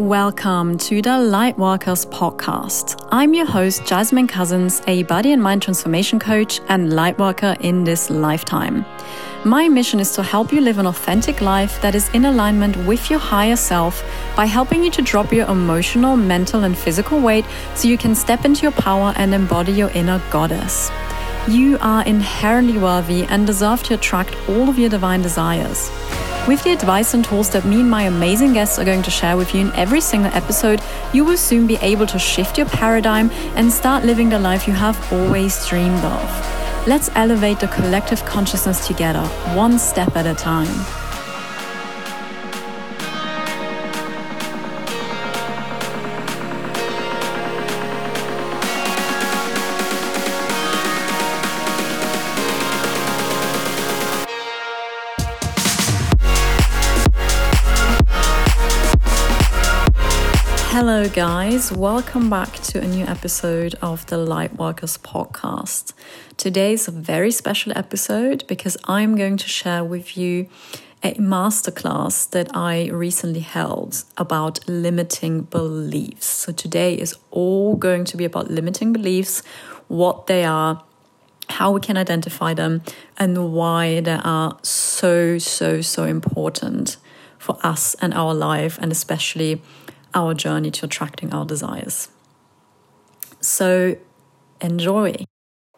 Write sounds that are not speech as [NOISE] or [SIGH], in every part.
Welcome to the Lightworkers podcast. I'm your host, Jasmine Cousins, a body and mind transformation coach and lightworker in this lifetime. My mission is to help you live an authentic life that is in alignment with your higher self by helping you to drop your emotional, mental, and physical weight so you can step into your power and embody your inner goddess. You are inherently worthy and deserve to attract all of your divine desires. With the advice and tools that me and my amazing guests are going to share with you in every single episode, you will soon be able to shift your paradigm and start living the life you have always dreamed of. Let's elevate the collective consciousness together, one step at a time. Guys. Welcome back to a new episode of the Lightworkers podcast. Today is a very special episode because I'm going to share with you a masterclass that I recently held about limiting beliefs. So, today is all going to be about limiting beliefs, what they are, how we can identify them, and why they are so, so, so important for us and our life, and especially our journey to attracting our desires. So, enjoy.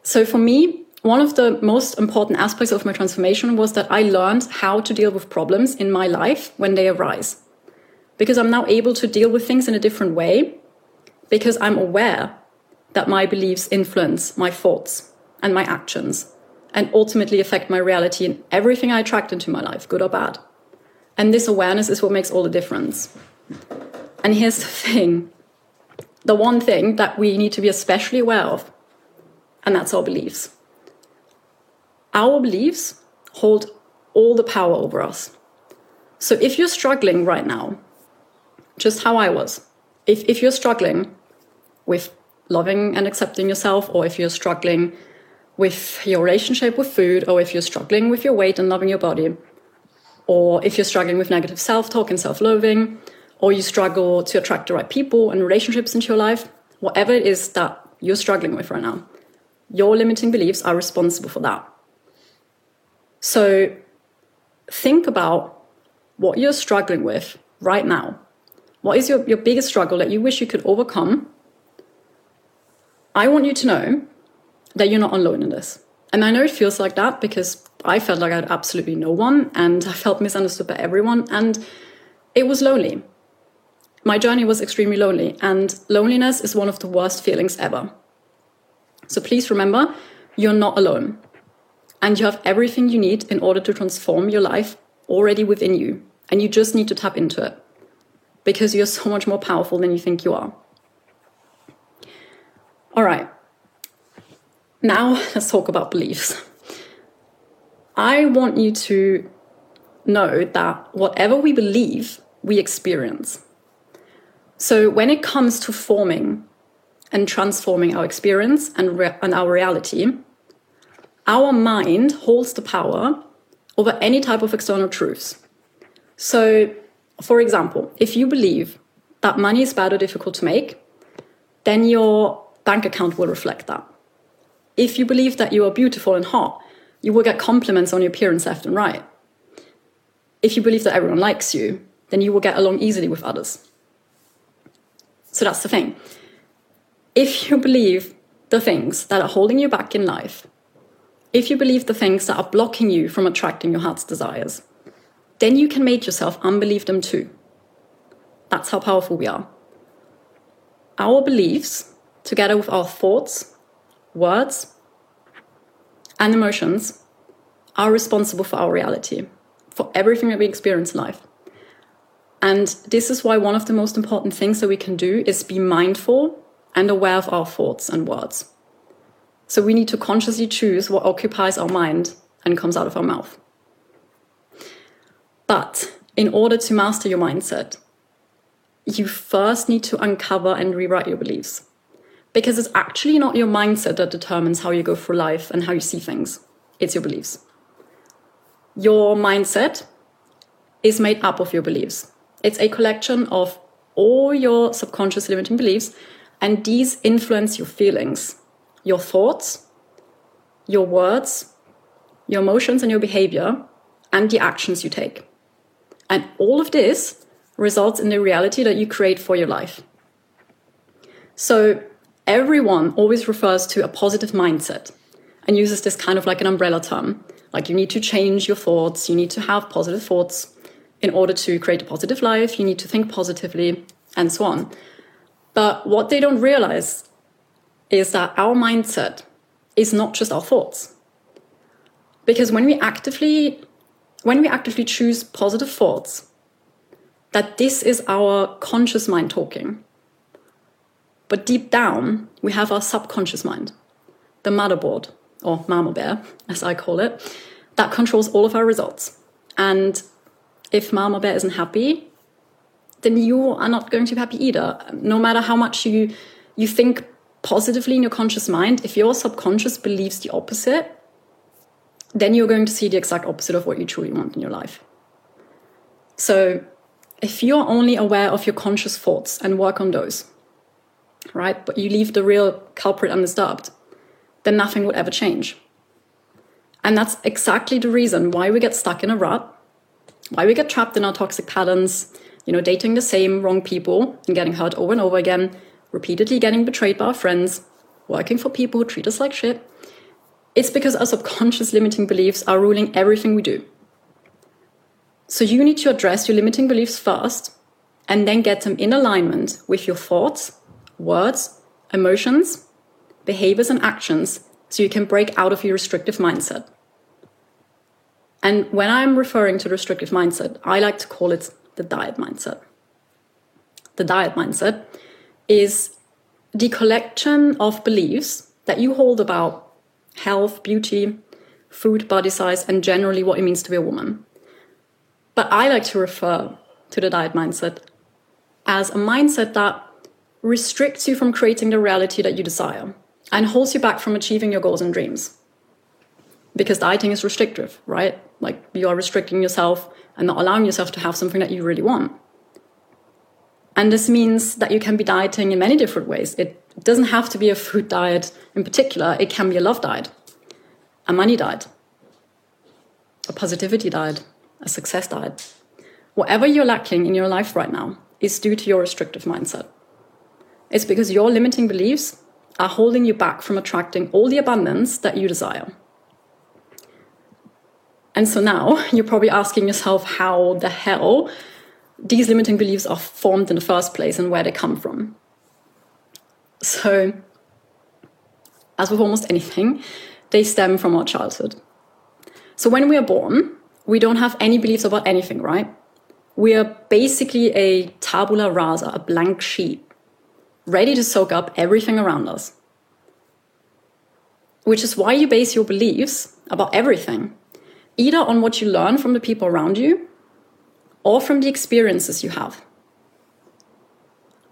So, for me, one of the most important aspects of my transformation was that I learned how to deal with problems in my life when they arise. Because I'm now able to deal with things in a different way, because I'm aware that my beliefs influence my thoughts and my actions and ultimately affect my reality and everything I attract into my life, good or bad. And this awareness is what makes all the difference. And here's the thing the one thing that we need to be especially aware of, and that's our beliefs. Our beliefs hold all the power over us. So if you're struggling right now, just how I was, if, if you're struggling with loving and accepting yourself, or if you're struggling with your relationship with food, or if you're struggling with your weight and loving your body, or if you're struggling with negative self talk and self loathing, or you struggle to attract the right people and relationships into your life, whatever it is that you're struggling with right now, your limiting beliefs are responsible for that. So think about what you're struggling with right now. What is your, your biggest struggle that you wish you could overcome? I want you to know that you're not alone in this. And I know it feels like that because I felt like I had absolutely no one and I felt misunderstood by everyone and it was lonely my journey was extremely lonely, and loneliness is one of the worst feelings ever. So please remember, you're not alone. And you have everything you need in order to transform your life already within you. And you just need to tap into it because you're so much more powerful than you think you are. All right. Now [LAUGHS] let's talk about beliefs. I want you to know that whatever we believe, we experience. So when it comes to forming and transforming our experience and, re- and our reality, our mind holds the power over any type of external truths. So, for example, if you believe that money is bad or difficult to make, then your bank account will reflect that. If you believe that you are beautiful and hot, you will get compliments on your appearance left and right. If you believe that everyone likes you, then you will get along easily with others. So that's the thing. If you believe the things that are holding you back in life, if you believe the things that are blocking you from attracting your heart's desires, then you can make yourself unbelieve them too. That's how powerful we are. Our beliefs, together with our thoughts, words, and emotions, are responsible for our reality, for everything that we experience in life. And this is why one of the most important things that we can do is be mindful and aware of our thoughts and words. So we need to consciously choose what occupies our mind and comes out of our mouth. But in order to master your mindset, you first need to uncover and rewrite your beliefs. Because it's actually not your mindset that determines how you go through life and how you see things, it's your beliefs. Your mindset is made up of your beliefs. It's a collection of all your subconscious limiting beliefs, and these influence your feelings, your thoughts, your words, your emotions, and your behavior, and the actions you take. And all of this results in the reality that you create for your life. So, everyone always refers to a positive mindset and uses this kind of like an umbrella term. Like, you need to change your thoughts, you need to have positive thoughts in order to create a positive life, you need to think positively, and so on. But what they don't realize is that our mindset is not just our thoughts. Because when we actively when we actively choose positive thoughts, that this is our conscious mind talking. But deep down, we have our subconscious mind, the motherboard, or mama bear, as I call it, that controls all of our results. And if mama bear isn't happy, then you are not going to be happy either. No matter how much you you think positively in your conscious mind, if your subconscious believes the opposite, then you're going to see the exact opposite of what you truly want in your life. So, if you're only aware of your conscious thoughts and work on those, right, but you leave the real culprit undisturbed, then nothing would ever change. And that's exactly the reason why we get stuck in a rut, why we get trapped in our toxic patterns, you know, dating the same wrong people and getting hurt over and over again, repeatedly getting betrayed by our friends, working for people who treat us like shit. It's because our subconscious limiting beliefs are ruling everything we do. So you need to address your limiting beliefs first and then get them in alignment with your thoughts, words, emotions, behaviors, and actions so you can break out of your restrictive mindset. And when I'm referring to restrictive mindset, I like to call it the diet mindset. The diet mindset is the collection of beliefs that you hold about health, beauty, food, body size, and generally what it means to be a woman. But I like to refer to the diet mindset as a mindset that restricts you from creating the reality that you desire and holds you back from achieving your goals and dreams. Because dieting is restrictive, right? Like you are restricting yourself and not allowing yourself to have something that you really want. And this means that you can be dieting in many different ways. It doesn't have to be a food diet in particular, it can be a love diet, a money diet, a positivity diet, a success diet. Whatever you're lacking in your life right now is due to your restrictive mindset. It's because your limiting beliefs are holding you back from attracting all the abundance that you desire. And so now [LAUGHS] you're probably asking yourself how the hell these limiting beliefs are formed in the first place and where they come from. So, as with almost anything, they stem from our childhood. So, when we are born, we don't have any beliefs about anything, right? We are basically a tabula rasa, a blank sheet, ready to soak up everything around us. Which is why you base your beliefs about everything either on what you learn from the people around you or from the experiences you have.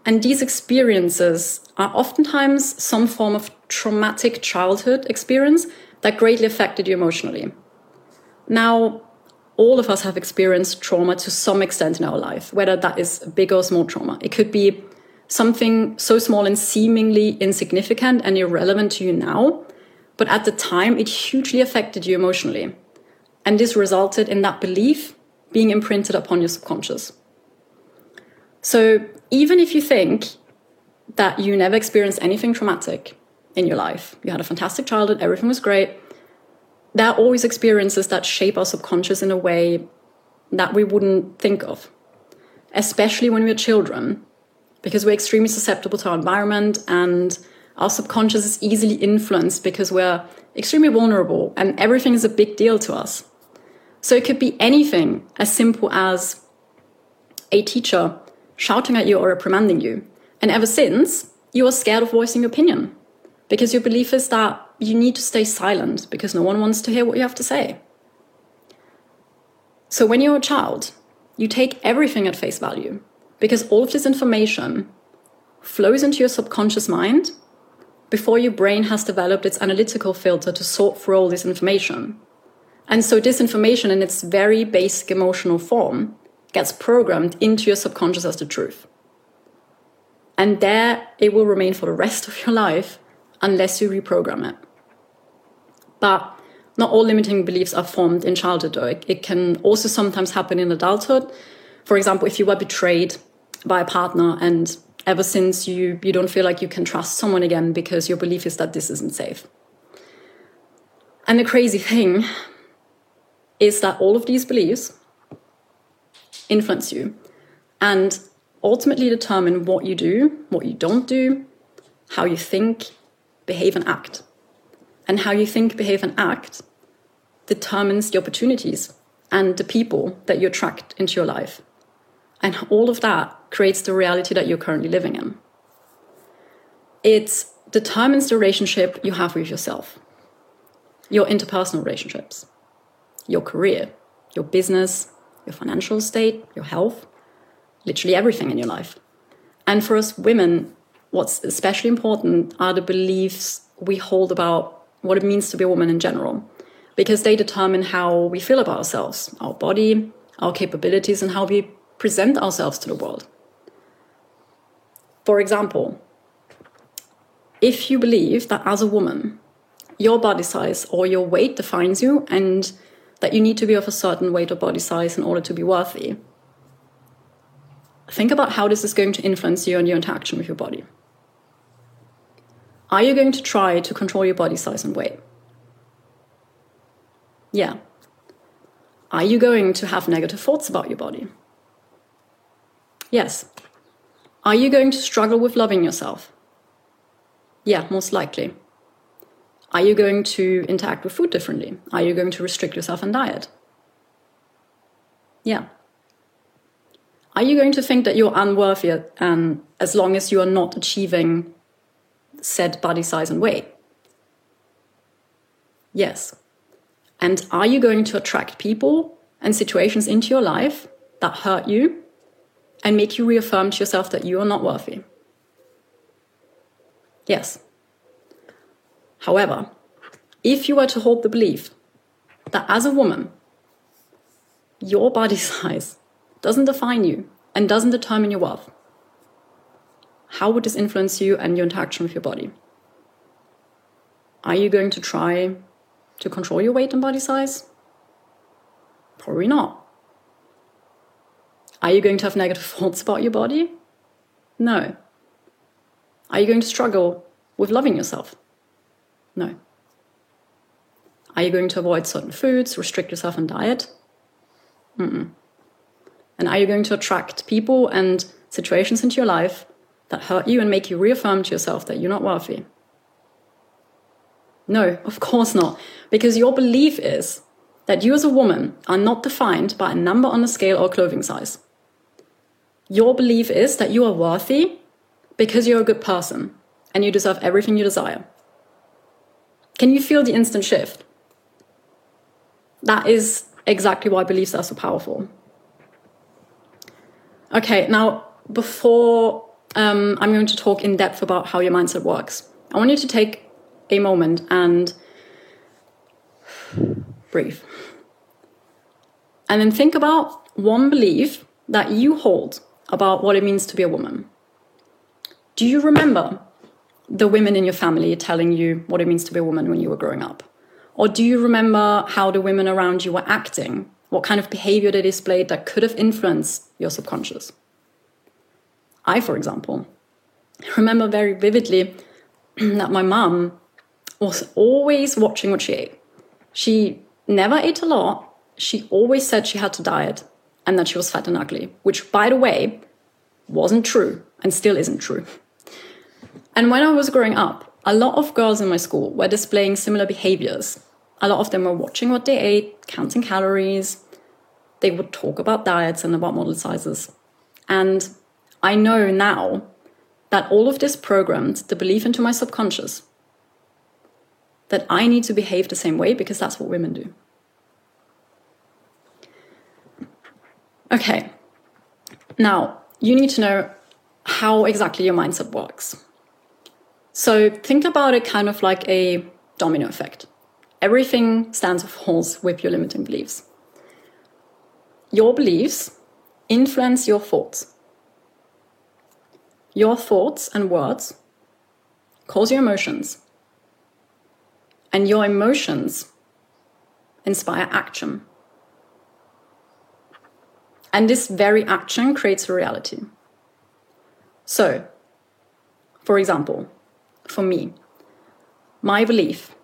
And these experiences are oftentimes some form of traumatic childhood experience that greatly affected you emotionally. Now, all of us have experienced trauma to some extent in our life, whether that is big or small trauma. It could be something so small and seemingly insignificant and irrelevant to you now, but at the time it hugely affected you emotionally. And this resulted in that belief being imprinted upon your subconscious. So even if you think that you never experienced anything traumatic in your life, you had a fantastic childhood, everything was great, there are always experiences that shape our subconscious in a way that we wouldn't think of, especially when we're children, because we're extremely susceptible to our environment and our subconscious is easily influenced because we're extremely vulnerable and everything is a big deal to us. So it could be anything as simple as a teacher shouting at you or reprimanding you. And ever since, you are scared of voicing your opinion because your belief is that you need to stay silent because no one wants to hear what you have to say. So when you're a child, you take everything at face value because all of this information flows into your subconscious mind before your brain has developed its analytical filter to sort through all this information. And so disinformation in its very basic emotional form gets programmed into your subconscious as the truth. And there it will remain for the rest of your life unless you reprogram it. But not all limiting beliefs are formed in childhood, though. It, can also sometimes happen in adulthood. For example, if you were betrayed by a partner and ever since you, you don't feel like you can trust someone again because your belief is that this isn't safe. And the crazy thing is that all of these beliefs influence you and ultimately determine what you do, what you don't do, how you think, behave, and act. And how you think, behave, and act determines the opportunities and the people that you attract into your life. And all of that creates the reality that you're currently living in. It determines the relationship you have with yourself, your interpersonal relationships, your career, your business, your financial state, your health, literally everything in your life. And for us women, what's especially important are the beliefs we hold about what it means to be a woman in general, because they determine how we feel about ourselves, our body, our capabilities, and how we present ourselves to the world. For example, if you believe that as a woman, your body size or your weight defines you and that you need to be of a certain weight or body size in order to be worthy, think about how this is going to influence you and your interaction with your body. Are you going to try to control your body size and weight? Yeah. Are you going to have negative thoughts about your body? Yes. Are you going to struggle with loving yourself? Yeah, most likely. Are you going to interact with food differently? Are you going to restrict yourself on diet? Yeah. Are you going to think that you're unworthy and um, as long as you are not achieving said body size and weight? Yes. And are you going to attract people and situations into your life that hurt you and make you reaffirm to yourself that you are not worthy? Yes. However, if you were to hold the belief that as a woman, your body [LAUGHS] size doesn't define you and doesn't determine your worth, how would this influence you and your interaction with your body? Are you going to try to control your weight and body size? Probably not. Are you going to have negative [LAUGHS] thoughts about your body? No. Are you going to struggle with loving yourself? No. Are you going to avoid certain foods, restrict yourself in diet? Mm-mm. And are you going to attract people and situations into your life that hurt you and make you reaffirm to yourself that you're not worthy? No, of course not. Because your belief is that you as a woman are not defined by a number on a scale or clothing size. Your belief is that you are worthy because you're a good person and you deserve everything you desire. Can you feel the instant shift? That is exactly why beliefs are so powerful. Okay, now before um, I'm going to talk in depth about how your mindset works, I want you to take a moment and breathe. And then think about one belief that you hold about what it means to be a woman. Do you remember the women in your family telling you what it means to be a woman when you were growing up? Or do you remember how the women around you were acting? What kind of behavior they displayed that could have influenced your subconscious? I, for example, [LAUGHS] remember very vividly [CLEARS THROAT] that my mom was always watching what she ate. She never ate a lot. She always said she had to diet and that she was fat and ugly, which, by the way, wasn't true and still isn't true. [LAUGHS] And when I was growing up, a lot of girls in my school were displaying similar behaviors. A lot of them were watching what they ate, counting calories. They would talk about diets and about model sizes. And I know now that all of this programmed the belief into my subconscious that I need to behave the same way because that's what women do. Okay, now you need to know how exactly your mindset works. So think about it kind of like a domino effect. Everything stands or falls with your limiting beliefs. Your beliefs influence your thoughts. your thoughts and words cause your emotions, and your emotions inspire action. And this very action creates a reality. So, for example, for me, my belief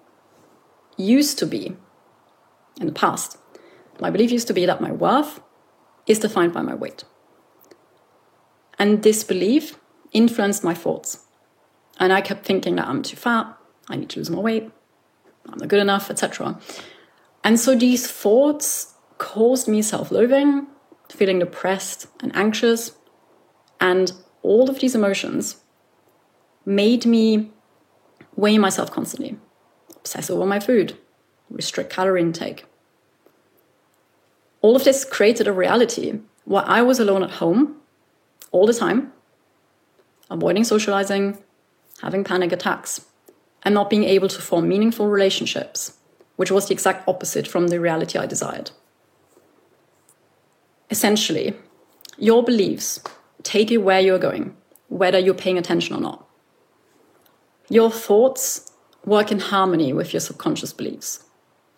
used to be, in the past, my belief used to be that my worth is defined by my weight. And this belief influenced my thoughts. And I kept thinking that I'm too fat, I need to lose more weight, I'm not good enough, etc. And so these thoughts caused me self loathing, feeling depressed and anxious. And all of these emotions made me weigh myself constantly, obsess over my food, restrict calorie intake. All of this created a reality where I was alone at home all the time, avoiding socializing, having panic attacks, and not being able to form meaningful relationships, which was the exact opposite from the reality I desired. Essentially, your beliefs take you where you're going, whether you're paying attention or not. Your thoughts work in harmony with your subconscious beliefs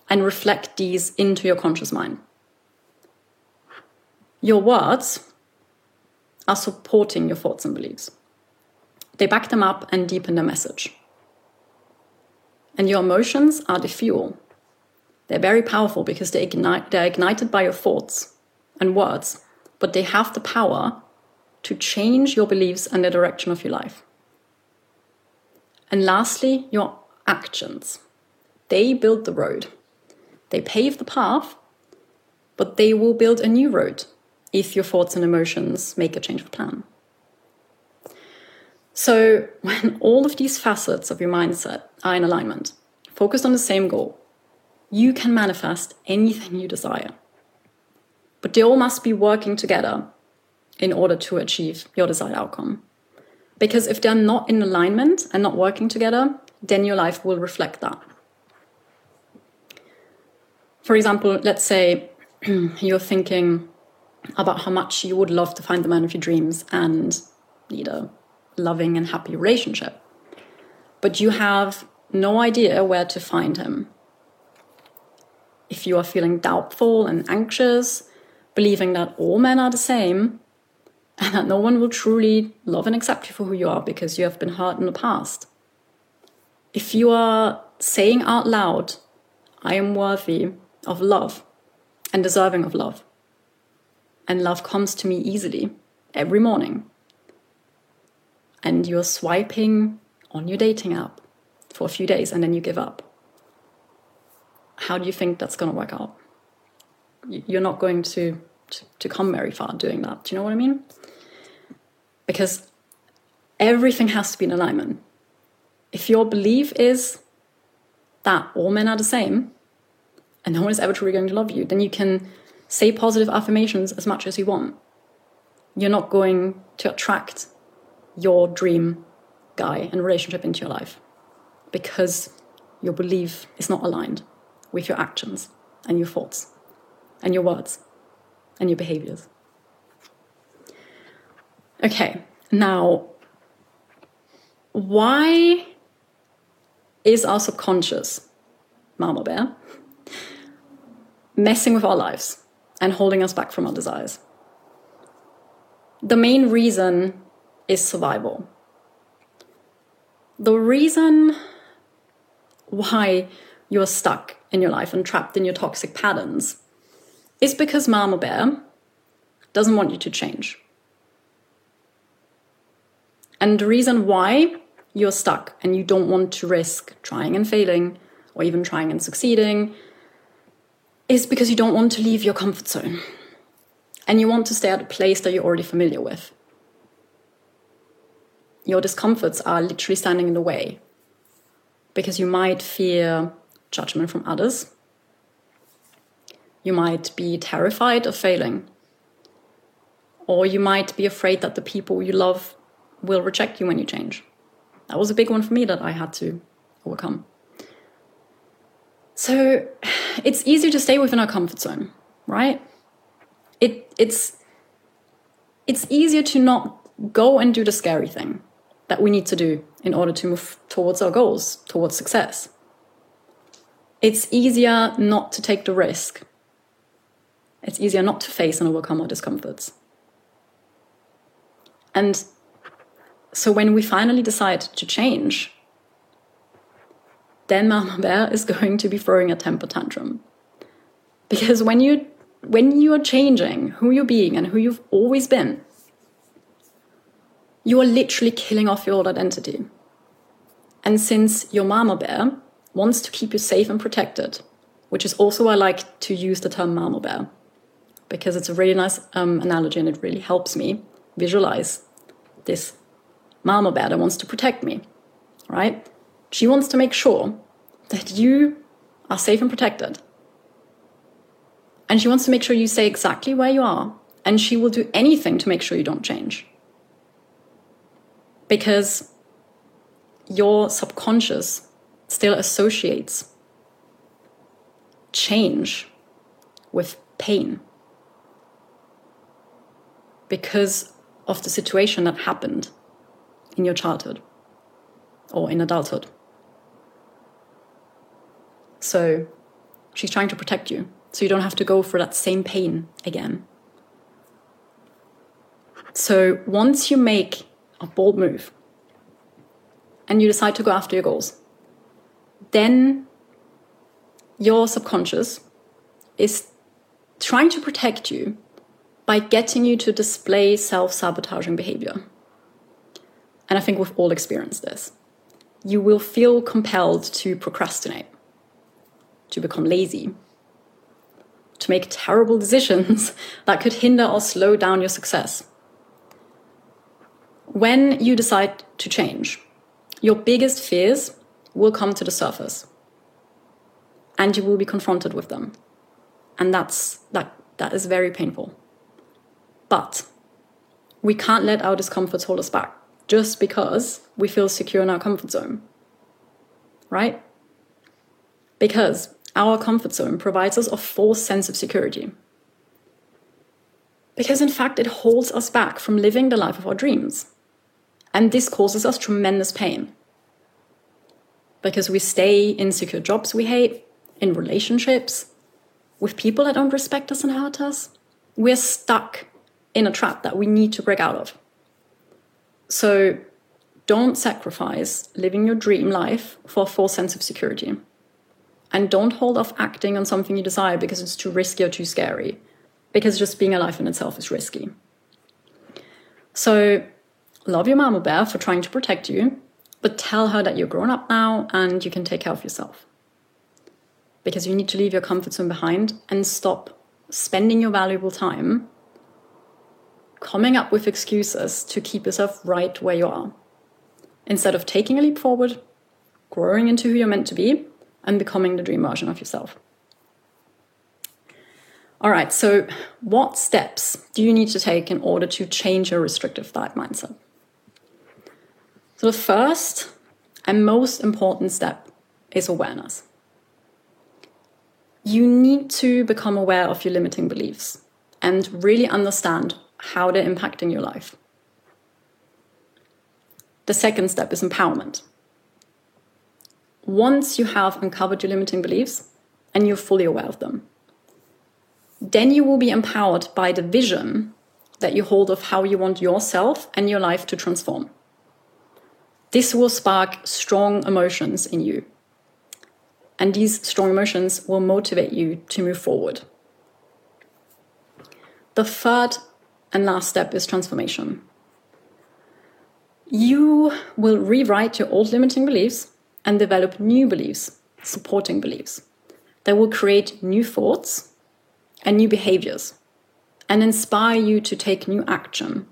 and reflect these into your conscious mind. Your words are supporting your thoughts and beliefs. They back them up and deepen the message. And your emotions are the fuel. They're very powerful because they ignite, they're ignited by your thoughts and words, but they have the power to change your beliefs and the direction of your life. And lastly, your actions. They build the road, they pave the path, but they will build a new road if your thoughts and emotions make a change of plan. So, [LAUGHS] when all of these facets of your mindset are in alignment, focused on the same goal, you can manifest anything you desire. But they all must be working together in order to achieve your desired outcome. Because if they're not in alignment and not working together, then your life will reflect that. For example, let's say [CLEARS THROAT] you're thinking about how much you would love to find the man of your dreams and lead a loving and happy relationship. But you have no idea where to find him. If you are feeling doubtful and anxious, believing that all men are the same, no one will truly love and accept you for who you are because you have been hurt in the past. If you are saying out loud, I am worthy of love and deserving of love, and love comes to me easily every morning, and you're swiping on your dating app for a few days and then you give up, how do you think that's going to work out? You're not going to, to, come very far doing that. Do you know what I mean? because everything has to be in alignment. If your belief is that all men are the same and no one is ever truly going to love you, then you can say positive affirmations as much as you want. You're not going to attract your dream guy and relationship into your life because your belief is not aligned with your actions and your thoughts and your words and your behaviors. Okay, now, why is our subconscious, Mama Bear, messing with our lives and holding us back from our desires? The main reason is survival. The reason why you're stuck in your life and trapped in your toxic patterns is because Mama Bear doesn't want you to change. And the reason why you're stuck and you don't want to risk trying and failing or even trying and succeeding is because you don't want to leave your comfort zone and you want to stay at a place that you're already familiar with. Your discomforts are literally standing in the way because you might fear judgment from others. You might be terrified of failing. Or you might be afraid that the people you love will reject you when you change. That was a big one for me that I had to overcome. So it's easier to stay within our comfort zone, right? It it's it's easier to not go and do the scary thing that we need to do in order to move towards our goals, towards success. It's easier not to take the risk. It's easier not to face and overcome our discomforts. And so when we finally decide to change, then Mama [LAUGHS] Bear is going to be throwing a temper tantrum. Because when you when you are changing who you're being and who you've always been, you are literally killing off your old identity. And since your mama bear wants to keep you safe and protected, which is also why I like to use the term mama bear, because it's a really nice um, analogy and it really helps me visualize this mama bear that wants to protect me, right? She wants to make sure that you are safe and protected. And she wants to make sure you stay exactly where you are. And she will do anything to make sure you don't change. Because your subconscious still associates change with pain because of the situation that happened in your childhood or in adulthood. So she's trying to protect you so you don't have to go for that same pain again. So once you make a bold move and you decide to go after your goals, then your subconscious is trying to protect you by getting you to display self sabotaging behavior. And I think we've all experienced this. You will feel compelled to procrastinate, to become lazy, to make terrible decisions [LAUGHS] that could hinder or slow down your success. When you decide to change, your biggest fears will come to the surface and you will be confronted with them. And that's that that is very painful. But we can't let our discomforts hold us back just because we feel secure in our comfort zone. Right? Because our comfort zone provides us a false sense of security. Because in fact, it holds us back from living the life of our dreams. And this causes us tremendous pain. Because we stay in secure jobs we hate, in relationships, with people that don't respect us and hurt us. We're stuck in a trap that we need to break out of. So don't sacrifice living your dream life for a false sense of security. And don't hold off acting on something you desire because it's too risky or too scary, because just being alive in itself is risky. So, love your mama bear for trying to protect you, but tell her that you're grown up now and you can take care of yourself. Because you need to leave your comfort zone behind and stop spending your valuable time coming up with excuses to keep yourself right where you are. Instead of taking a leap forward, growing into who you're meant to be, and becoming the dream version of yourself. All right, so what steps do you need to take in order to change your restrictive diet mindset? So, the first and most important step is awareness. You need to become aware of your limiting beliefs and really understand how they're impacting your life. The second step is empowerment once you have uncovered your limiting beliefs and you're fully aware of them, then you will be empowered by the vision that you hold of how you want yourself and your life to transform. This will spark strong emotions in you. And these strong emotions will motivate you to move forward. The third and last step is transformation. You will rewrite your old limiting beliefs and develop new beliefs, supporting beliefs that will create new thoughts and new behaviors and inspire you to take new action,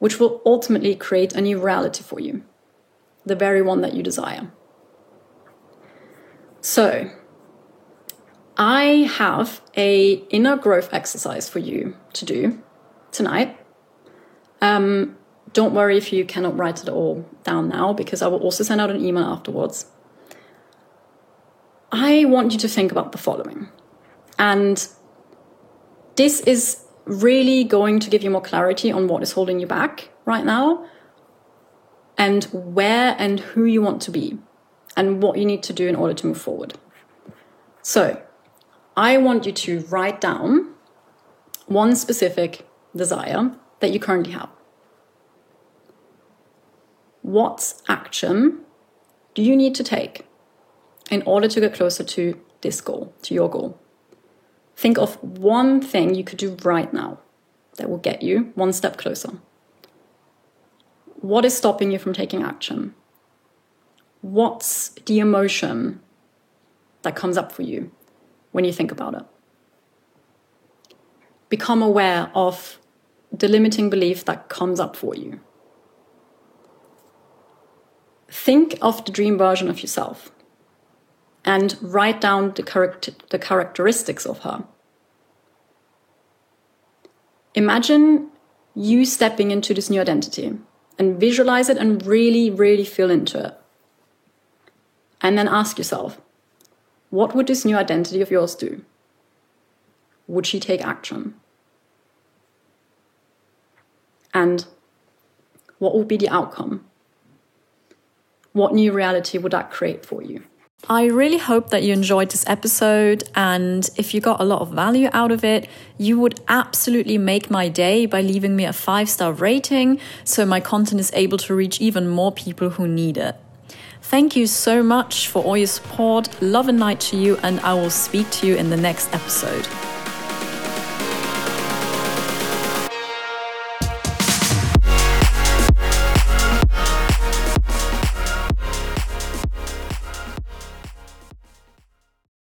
which will ultimately create a new reality for you, the very one that you desire. So, I have a inner growth exercise for you to do tonight. Um, don't worry if you cannot write it all down now, because I will also send out an email afterwards. I want you to think about the following. And this is really going to give you more clarity on what is holding you back right now and where and who you want to be and what you need to do in order to move forward. So, I want you to write down one specific desire that you currently have. What action do you need to take in order to get closer to this goal, to your goal? Think of one thing you could do right now that will get you one step closer. What is stopping you from taking action? What's the emotion that comes up for you when you think about it? Become aware of the limiting belief that comes up for you. Think of the dream version of yourself and write down the, charact- the characteristics of her. Imagine you stepping into this new identity and visualize it and really, really feel into it. And then ask yourself what would this new identity of yours do? Would she take action? And what would be the outcome? What new reality would that create for you? I really hope that you enjoyed this episode. And if you got a lot of value out of it, you would absolutely make my day by leaving me a five star rating so my content is able to reach even more people who need it. Thank you so much for all your support. Love and light to you, and I will speak to you in the next episode.